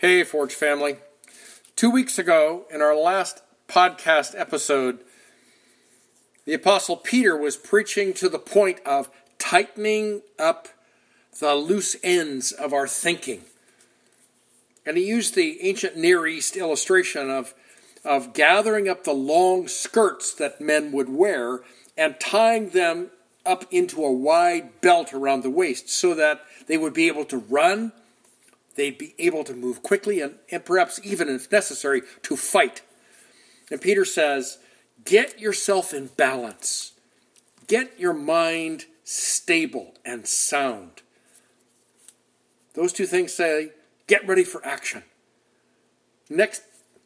Hey, Forge family. Two weeks ago, in our last podcast episode, the Apostle Peter was preaching to the point of tightening up the loose ends of our thinking. And he used the ancient Near East illustration of, of gathering up the long skirts that men would wear and tying them up into a wide belt around the waist so that they would be able to run they'd be able to move quickly and, and perhaps even, if necessary, to fight. And Peter says, Get yourself in balance, get your mind stable and sound. Those two things say, Get ready for action. Next,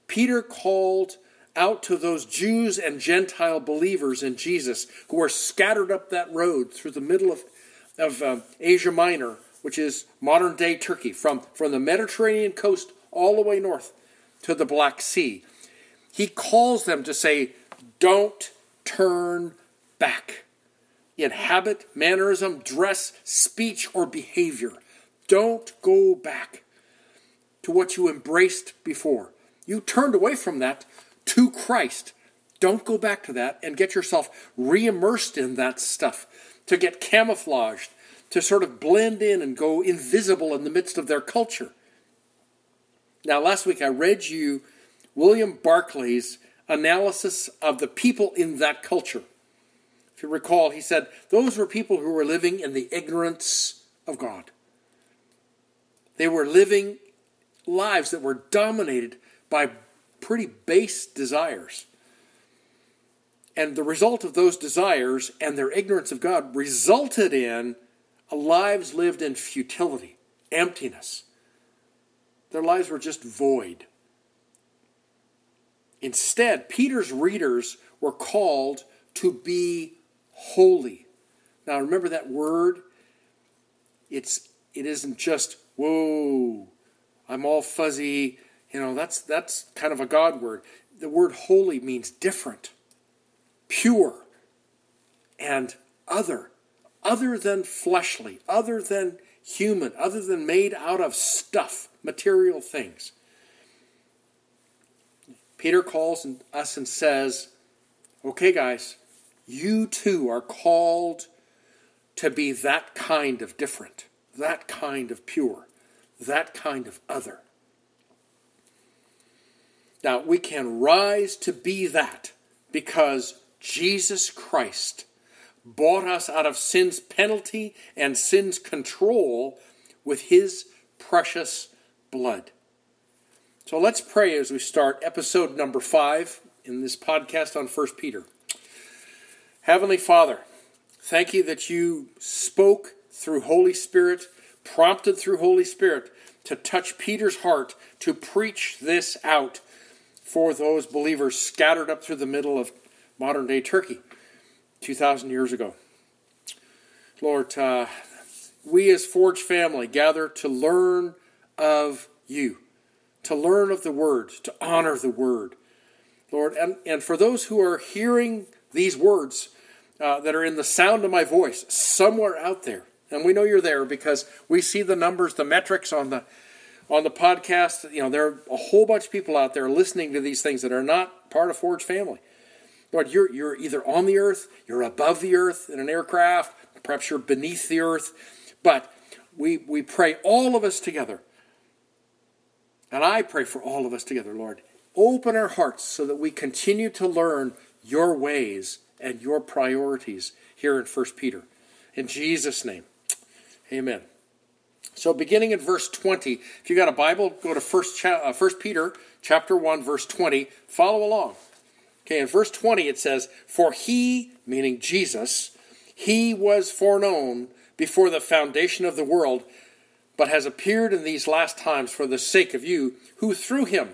Peter called out to those Jews and Gentile believers in Jesus who are scattered up that road through the middle of, of uh, Asia Minor which is modern day Turkey, from, from the Mediterranean coast all the way north to the Black Sea. He calls them to say, Don't turn back in habit, mannerism, dress, speech, or behavior. Don't go back to what you embraced before. You turned away from that to Christ. Don't go back to that and get yourself re immersed in that stuff to get camouflaged to sort of blend in and go invisible in the midst of their culture. Now, last week I read you William Barclay's analysis of the people in that culture. If you recall, he said those were people who were living in the ignorance of God. They were living lives that were dominated by pretty base desires. And the result of those desires and their ignorance of God resulted in lives lived in futility, emptiness. Their lives were just void. Instead, Peter's readers were called to be holy. Now remember that word? It's it isn't just whoa, I'm all fuzzy. You know, that's that's kind of a God word. The word holy means different, pure, and other other than fleshly, other than human, other than made out of stuff, material things. Peter calls us and says, Okay, guys, you too are called to be that kind of different, that kind of pure, that kind of other. Now, we can rise to be that because Jesus Christ bought us out of sin's penalty and sin's control with his precious blood. So let's pray as we start episode number five in this podcast on 1 Peter. Heavenly Father, thank you that you spoke through Holy Spirit, prompted through Holy Spirit to touch Peter's heart to preach this out for those believers scattered up through the middle of modern day Turkey. 2,000 years ago. Lord, uh, we as Forge family gather to learn of you, to learn of the Word, to honor the Word. Lord, and, and for those who are hearing these words uh, that are in the sound of my voice somewhere out there, and we know you're there because we see the numbers, the metrics on the on the podcast. You know, there are a whole bunch of people out there listening to these things that are not part of Forge family. Lord, you're, you're either on the earth, you're above the earth in an aircraft, perhaps you're beneath the earth, but we, we pray all of us together. And I pray for all of us together, Lord. Open our hearts so that we continue to learn your ways and your priorities here in 1 Peter. In Jesus' name, amen. So, beginning in verse 20, if you got a Bible, go to 1 uh, Peter chapter 1, verse 20. Follow along. Okay, in verse 20 it says, For he, meaning Jesus, he was foreknown before the foundation of the world, but has appeared in these last times for the sake of you, who through him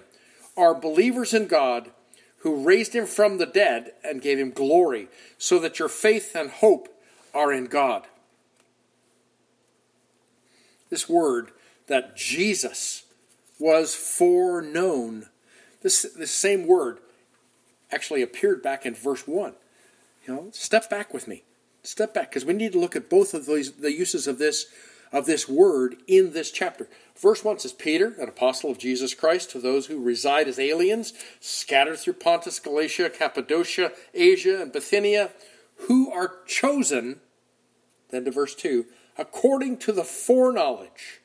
are believers in God, who raised him from the dead and gave him glory, so that your faith and hope are in God. This word that Jesus was foreknown, this, this same word actually appeared back in verse 1. You know, step back with me. Step back, because we need to look at both of these, the uses of this of this word in this chapter. Verse 1 says, Peter, an apostle of Jesus Christ, to those who reside as aliens, scattered through Pontus, Galatia, Cappadocia, Asia, and Bithynia, who are chosen, then to verse 2, according to the foreknowledge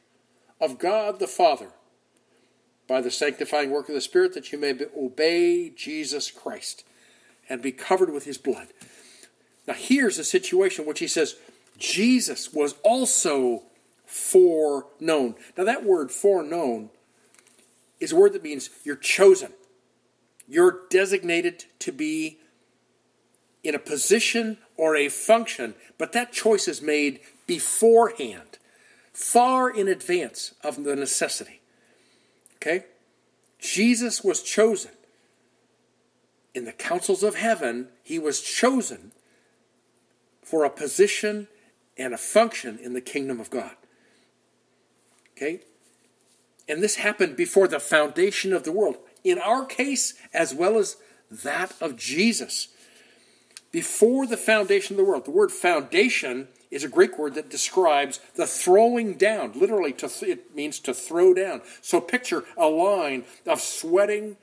of God the Father, by the sanctifying work of the Spirit, that you may obey Jesus Christ and be covered with his blood. Now, here's a situation which he says Jesus was also foreknown. Now, that word foreknown is a word that means you're chosen, you're designated to be in a position or a function, but that choice is made beforehand, far in advance of the necessity. Okay? Jesus was chosen. In the councils of heaven, he was chosen for a position and a function in the kingdom of God. Okay? And this happened before the foundation of the world. In our case, as well as that of Jesus. Before the foundation of the world. The word foundation is a Greek word that describes the throwing down. Literally, to th- it means to throw down. So picture a line of sweating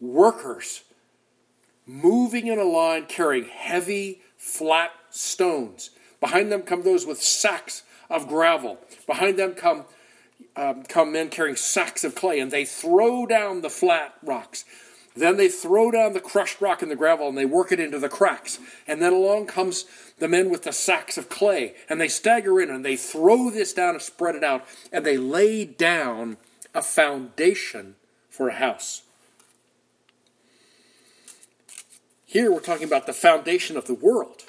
workers moving in a line carrying heavy, flat stones. Behind them come those with sacks of gravel. Behind them come um, come men carrying sacks of clay, and they throw down the flat rocks. Then they throw down the crushed rock and the gravel and they work it into the cracks. And then along comes the men with the sacks of clay and they stagger in and they throw this down and spread it out and they lay down a foundation for a house. Here we're talking about the foundation of the world.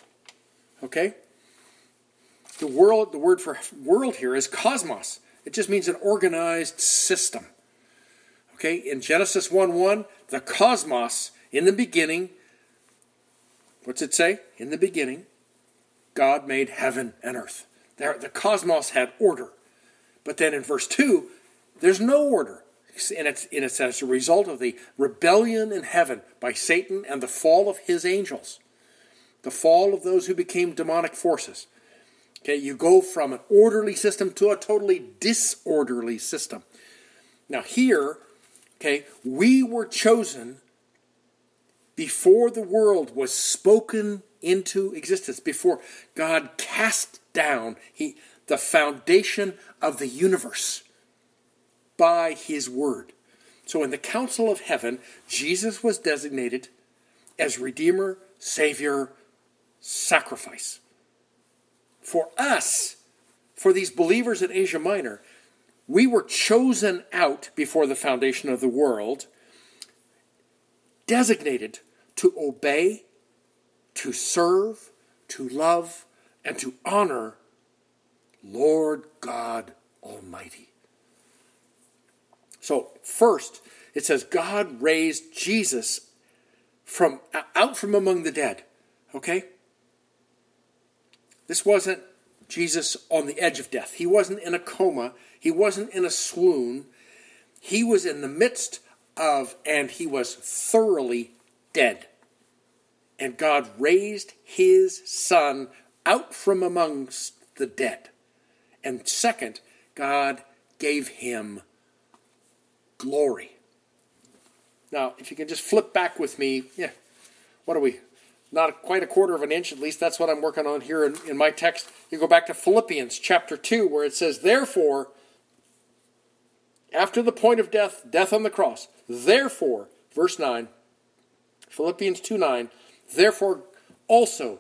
Okay? The world, the word for world here is cosmos. It just means an organized system. Okay, in Genesis 1 1, the cosmos, in the beginning, what's it say? In the beginning, God made heaven and earth. There, the cosmos had order. But then in verse 2, there's no order. And it's, and it's as a result of the rebellion in heaven by Satan and the fall of his angels, the fall of those who became demonic forces. Okay, you go from an orderly system to a totally disorderly system. Now, here, okay, we were chosen before the world was spoken into existence, before God cast down he, the foundation of the universe by his word. So, in the council of heaven, Jesus was designated as Redeemer, Savior, sacrifice for us, for these believers in Asia Minor, we were chosen out before the foundation of the world, designated to obey, to serve, to love, and to honor Lord God Almighty. So, first, it says God raised Jesus from out from among the dead. Okay? This wasn't Jesus on the edge of death. He wasn't in a coma. He wasn't in a swoon. He was in the midst of, and he was thoroughly dead. And God raised his son out from amongst the dead. And second, God gave him glory. Now, if you can just flip back with me, yeah, what are we? Not quite a quarter of an inch, at least that's what I'm working on here in, in my text. You go back to Philippians chapter 2, where it says, Therefore, after the point of death, death on the cross, therefore, verse 9, Philippians 2 9, therefore also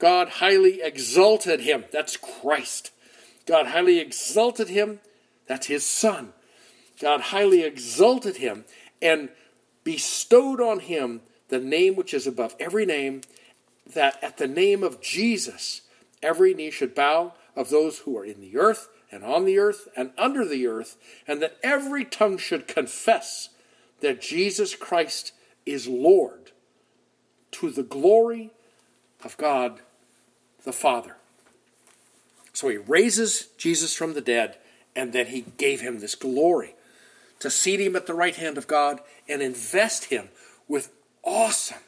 God highly exalted him. That's Christ. God highly exalted him. That's his son. God highly exalted him and bestowed on him the name which is above every name, that at the name of Jesus every knee should bow of those who are in the earth and on the earth and under the earth, and that every tongue should confess that Jesus Christ is Lord to the glory of God the Father. So he raises Jesus from the dead, and then he gave him this glory to seat him at the right hand of God and invest him with awesome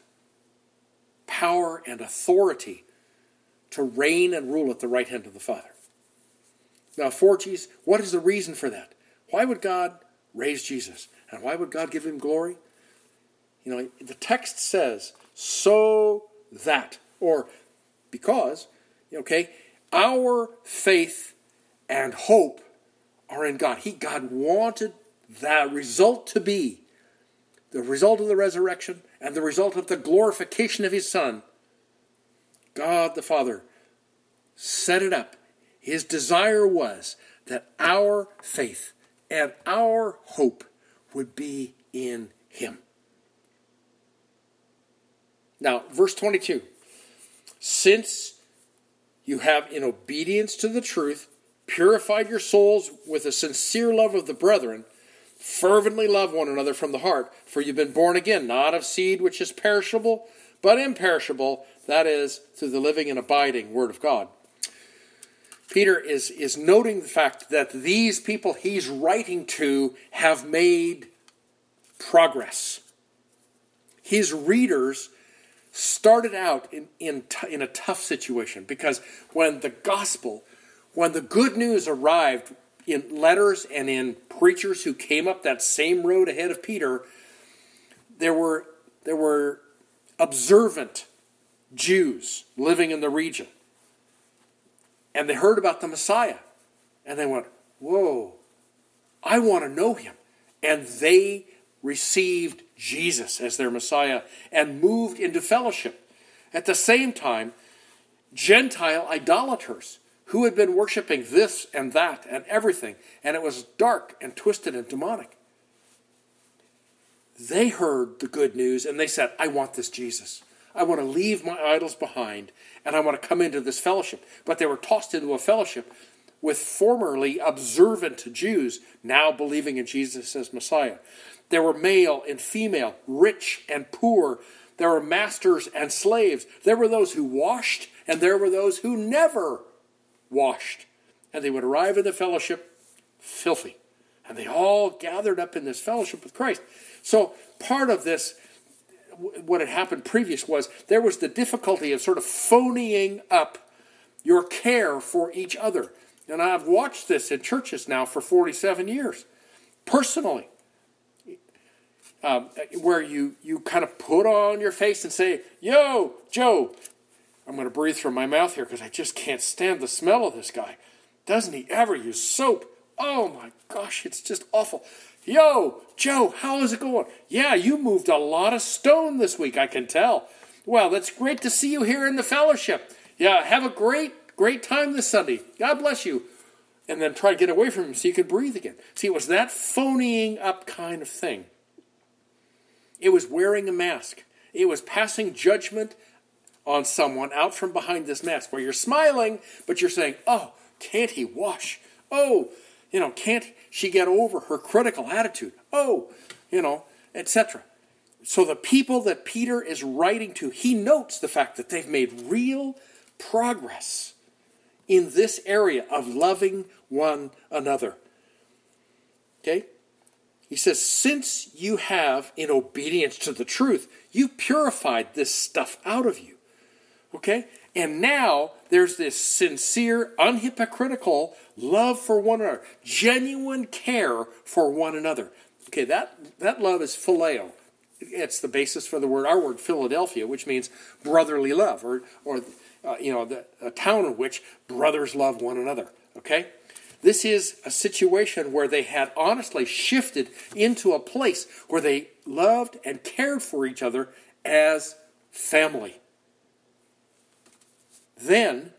power and authority to reign and rule at the right hand of the Father. Now, for Jesus, what is the reason for that? Why would God raise Jesus? And why would God give him glory? You know, the text says, so that, or because, okay, our faith and hope are in God. He God wanted that result to be the result of the resurrection and the result of the glorification of his son. God the Father set it up. His desire was that our faith and our hope would be in him. Now, verse 22 Since you have, in obedience to the truth, purified your souls with a sincere love of the brethren, fervently love one another from the heart, for you've been born again, not of seed which is perishable, but imperishable, that is, through the living and abiding Word of God. Peter is, is noting the fact that these people he's writing to have made progress. His readers started out in, in, in a tough situation because when the gospel, when the good news arrived in letters and in preachers who came up that same road ahead of Peter, there were, there were observant Jews living in the region. And they heard about the Messiah. And they went, Whoa, I want to know him. And they received Jesus as their Messiah and moved into fellowship. At the same time, Gentile idolaters who had been worshiping this and that and everything, and it was dark and twisted and demonic. They heard the good news and they said, I want this Jesus. I want to leave my idols behind and I want to come into this fellowship. But they were tossed into a fellowship with formerly observant Jews now believing in Jesus as Messiah. There were male and female, rich and poor. There were masters and slaves. There were those who washed, and there were those who never washed. And they would arrive in the fellowship filthy. And they all gathered up in this fellowship with Christ. So part of this, what had happened previous was there was the difficulty of sort of phonying up your care for each other. And I've watched this in churches now for 47 years, personally um, where you, you kind of put on your face and say, Yo, Joe, I'm going to breathe from my mouth here because I just can't stand the smell of this guy. Doesn't he ever use soap? Oh my gosh, it's just awful. Yo, Joe, how is it going? Yeah, you moved a lot of stone this week, I can tell. Well, that's great to see you here in the fellowship. Yeah, have a great, great time this Sunday. God bless you. And then try to get away from him so you could breathe again. See, it was that phonying up kind of thing it was wearing a mask. It was passing judgment on someone out from behind this mask where you're smiling, but you're saying, oh, can't he wash? Oh, you know, can't she get over her critical attitude? Oh, you know, etc. So the people that Peter is writing to, he notes the fact that they've made real progress in this area of loving one another. Okay? He says, Since you have, in obedience to the truth, you purified this stuff out of you. Okay? And now there's this sincere, unhypocritical love for one another, genuine care for one another. Okay, that, that love is phileo. It's the basis for the word, our word Philadelphia, which means brotherly love, or, or uh, you know, the, a town in which brothers love one another. Okay? This is a situation where they had honestly shifted into a place where they loved and cared for each other as family. Then,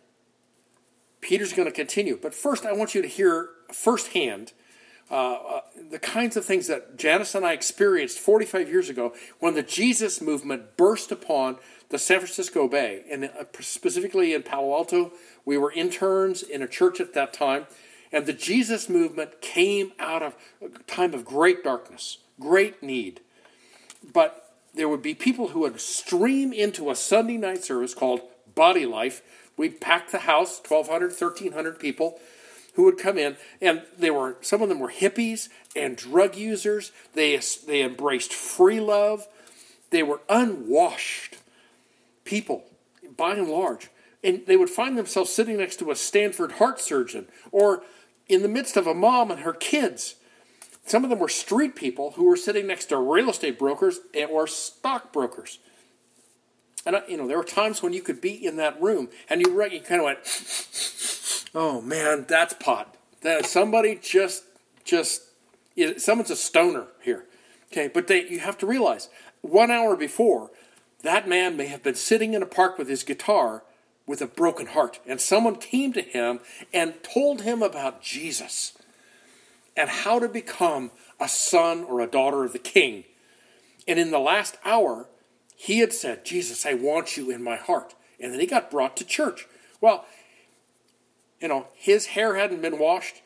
Peter's going to continue. But first, I want you to hear firsthand uh, uh, the kinds of things that Janice and I experienced 45 years ago when the Jesus movement burst upon the San Francisco Bay, and uh, specifically in Palo Alto. We were interns in a church at that time, and the Jesus movement came out of a time of great darkness, great need. But there would be people who would stream into a Sunday night service called Body Life. We'd pack the house, 1,200, 1,300 people who would come in, and they were some of them were hippies and drug users. They they embraced free love. They were unwashed people, by and large, and they would find themselves sitting next to a Stanford heart surgeon or in the midst of a mom and her kids. Some of them were street people who were sitting next to real estate brokers or stockbrokers. And, you know, there were times when you could be in that room and you, you kind of went, oh man, that's pot. That somebody just, just, someone's a stoner here. Okay, but they, you have to realize one hour before, that man may have been sitting in a park with his guitar with a broken heart. And someone came to him and told him about Jesus and how to become a son or a daughter of the king. And in the last hour, he had said, Jesus, I want you in my heart. And then he got brought to church. Well, you know, his hair hadn't been washed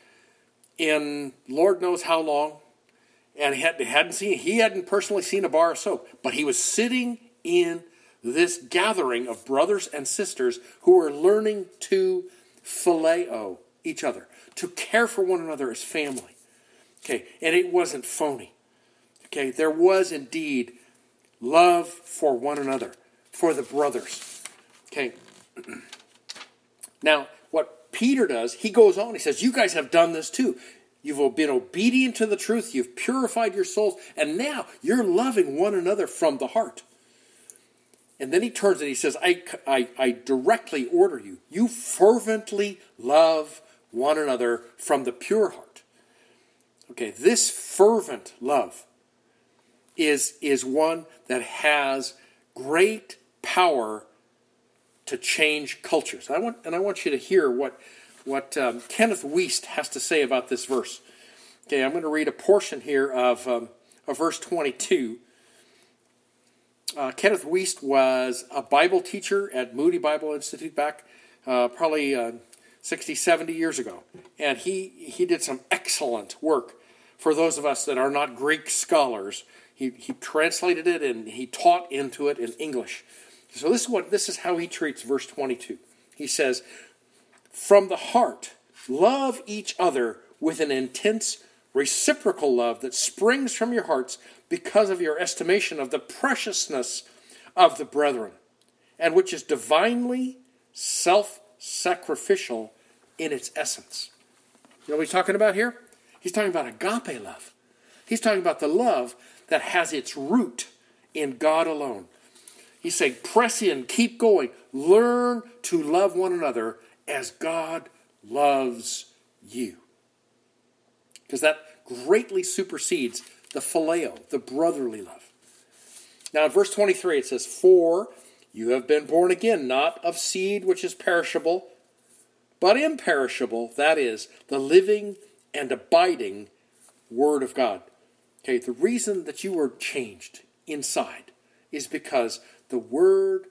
in Lord knows how long. And he hadn't seen, he hadn't personally seen a bar of soap, but he was sitting in this gathering of brothers and sisters who were learning to phileo each other, to care for one another as family. Okay, and it wasn't phony. Okay, there was indeed love for one another, for the brothers. Okay. now, what Peter does, he goes on, he says, You guys have done this too. You've been obedient to the truth, you've purified your souls, and now you're loving one another from the heart. And then he turns and he says, I, I, I directly order you, you fervently love one another from the pure heart. Okay, this fervent love is, is one that has great power to change cultures. I want, and I want you to hear what, what um, Kenneth Wuest has to say about this verse. Okay, I'm going to read a portion here of, um, of verse 22. Uh, Kenneth Wuest was a Bible teacher at Moody Bible Institute back uh, probably uh, 60, 70 years ago. And he, he did some excellent work for those of us that are not Greek scholars. He, he translated it and he taught into it in English. So this is what this is how he treats verse 22. He says, "From the heart, love each other with an intense reciprocal love that springs from your hearts because of your estimation of the preciousness of the brethren, and which is divinely self-sacrificial in its essence." You know what he's talking about here? He's talking about agape love. He's talking about the love that has its root in God alone. He's saying, press in, keep going, learn to love one another as God loves you. Because that greatly supersedes the phileo, the brotherly love. Now, in verse 23, it says, For you have been born again, not of seed which is perishable, but imperishable, that is, the living and abiding Word of God. Okay, the reason that you were changed inside is because the Word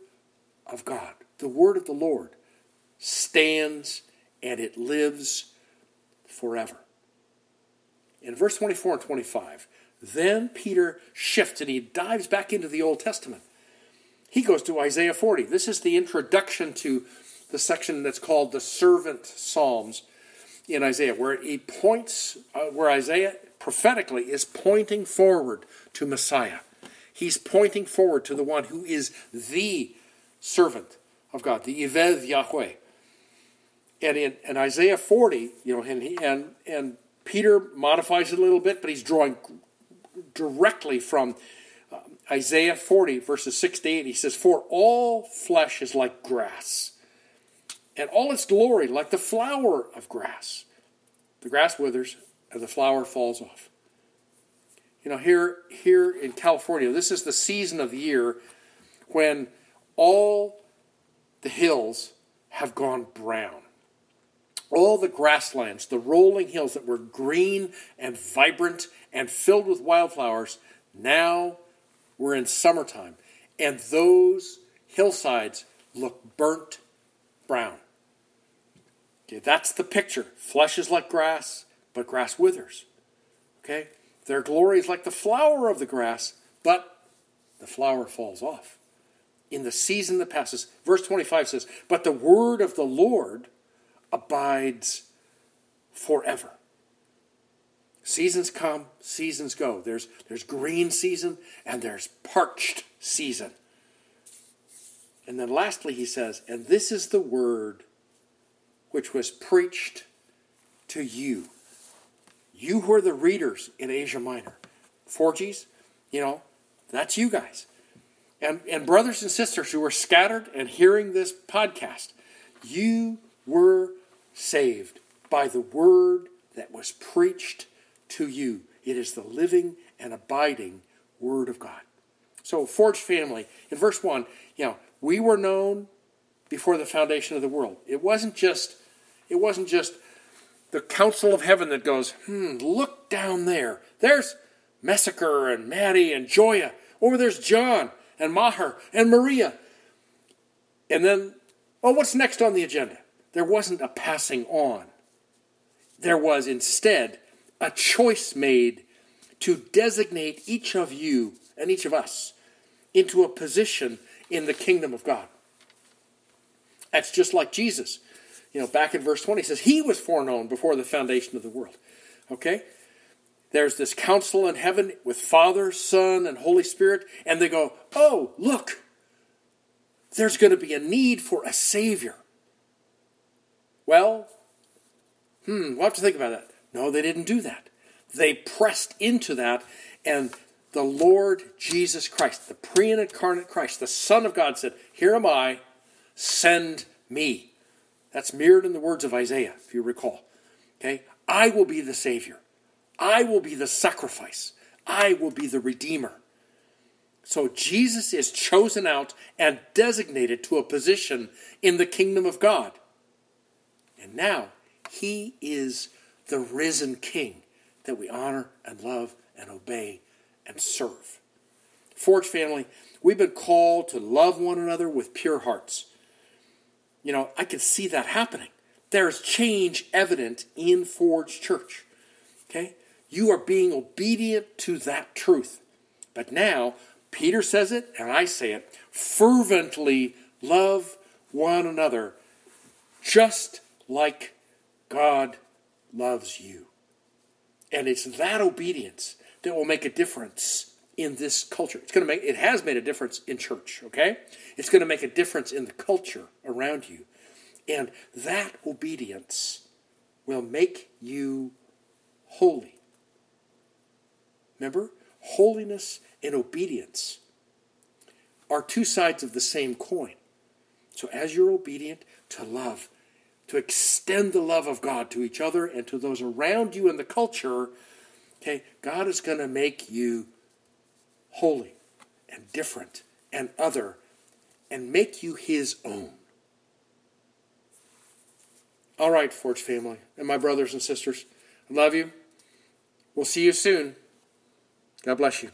of God, the Word of the Lord, stands and it lives forever. In verse 24 and 25, then Peter shifts and he dives back into the Old Testament. He goes to Isaiah 40. This is the introduction to the section that's called the Servant Psalms in Isaiah, where he points, uh, where Isaiah prophetically is pointing forward to Messiah. He's pointing forward to the one who is the servant of God, the Eved Yahweh. And in, in Isaiah 40, you know, and, he, and, and Peter modifies it a little bit, but he's drawing directly from uh, Isaiah 40, verses 6 to 8. He says, For all flesh is like grass and all its glory like the flower of grass. The grass withers the flower falls off. You know, here, here in California, this is the season of the year when all the hills have gone brown. All the grasslands, the rolling hills that were green and vibrant and filled with wildflowers, now we're in summertime. And those hillsides look burnt brown. Okay, that's the picture. Flesh is like grass, but grass withers. Okay? Their glory is like the flower of the grass, but the flower falls off. In the season that passes, verse 25 says, But the word of the Lord abides forever. Seasons come, seasons go. There's, there's green season and there's parched season. And then lastly, he says, And this is the word which was preached to you. You who are the readers in Asia Minor. Forgies, you know, that's you guys. And, and brothers and sisters who are scattered and hearing this podcast, you were saved by the word that was preached to you. It is the living and abiding word of God. So, Forge family, in verse 1, you know, we were known before the foundation of the world. It wasn't just it wasn't just the council of heaven that goes, hmm, look down there. There's Messaker and Maddie and Joya. Over there's John and Maher and Maria. And then, oh, what's next on the agenda? There wasn't a passing on. There was instead a choice made to designate each of you and each of us into a position in the kingdom of God. That's just like Jesus. You know, back in verse 20, he says, He was foreknown before the foundation of the world. Okay? There's this council in heaven with Father, Son, and Holy Spirit, and they go, Oh, look, there's going to be a need for a Savior. Well, hmm, we'll have to think about that. No, they didn't do that. They pressed into that, and the Lord Jesus Christ, the pre incarnate Christ, the Son of God, said, Here am I, send me. That's mirrored in the words of Isaiah, if you recall. Okay? I will be the Savior. I will be the sacrifice. I will be the Redeemer. So Jesus is chosen out and designated to a position in the kingdom of God. And now he is the risen King that we honor and love and obey and serve. Forge family, we've been called to love one another with pure hearts. You know, I can see that happening. There's change evident in Forge Church. Okay? You are being obedient to that truth. But now, Peter says it, and I say it fervently love one another just like God loves you. And it's that obedience that will make a difference in this culture. It's going to make it has made a difference in church, okay? It's going to make a difference in the culture around you. And that obedience will make you holy. Remember, holiness and obedience are two sides of the same coin. So as you're obedient to love, to extend the love of God to each other and to those around you in the culture, okay, God is going to make you holy and different and other and make you his own. All right, Forge family, and my brothers and sisters, I love you. We'll see you soon. God bless you.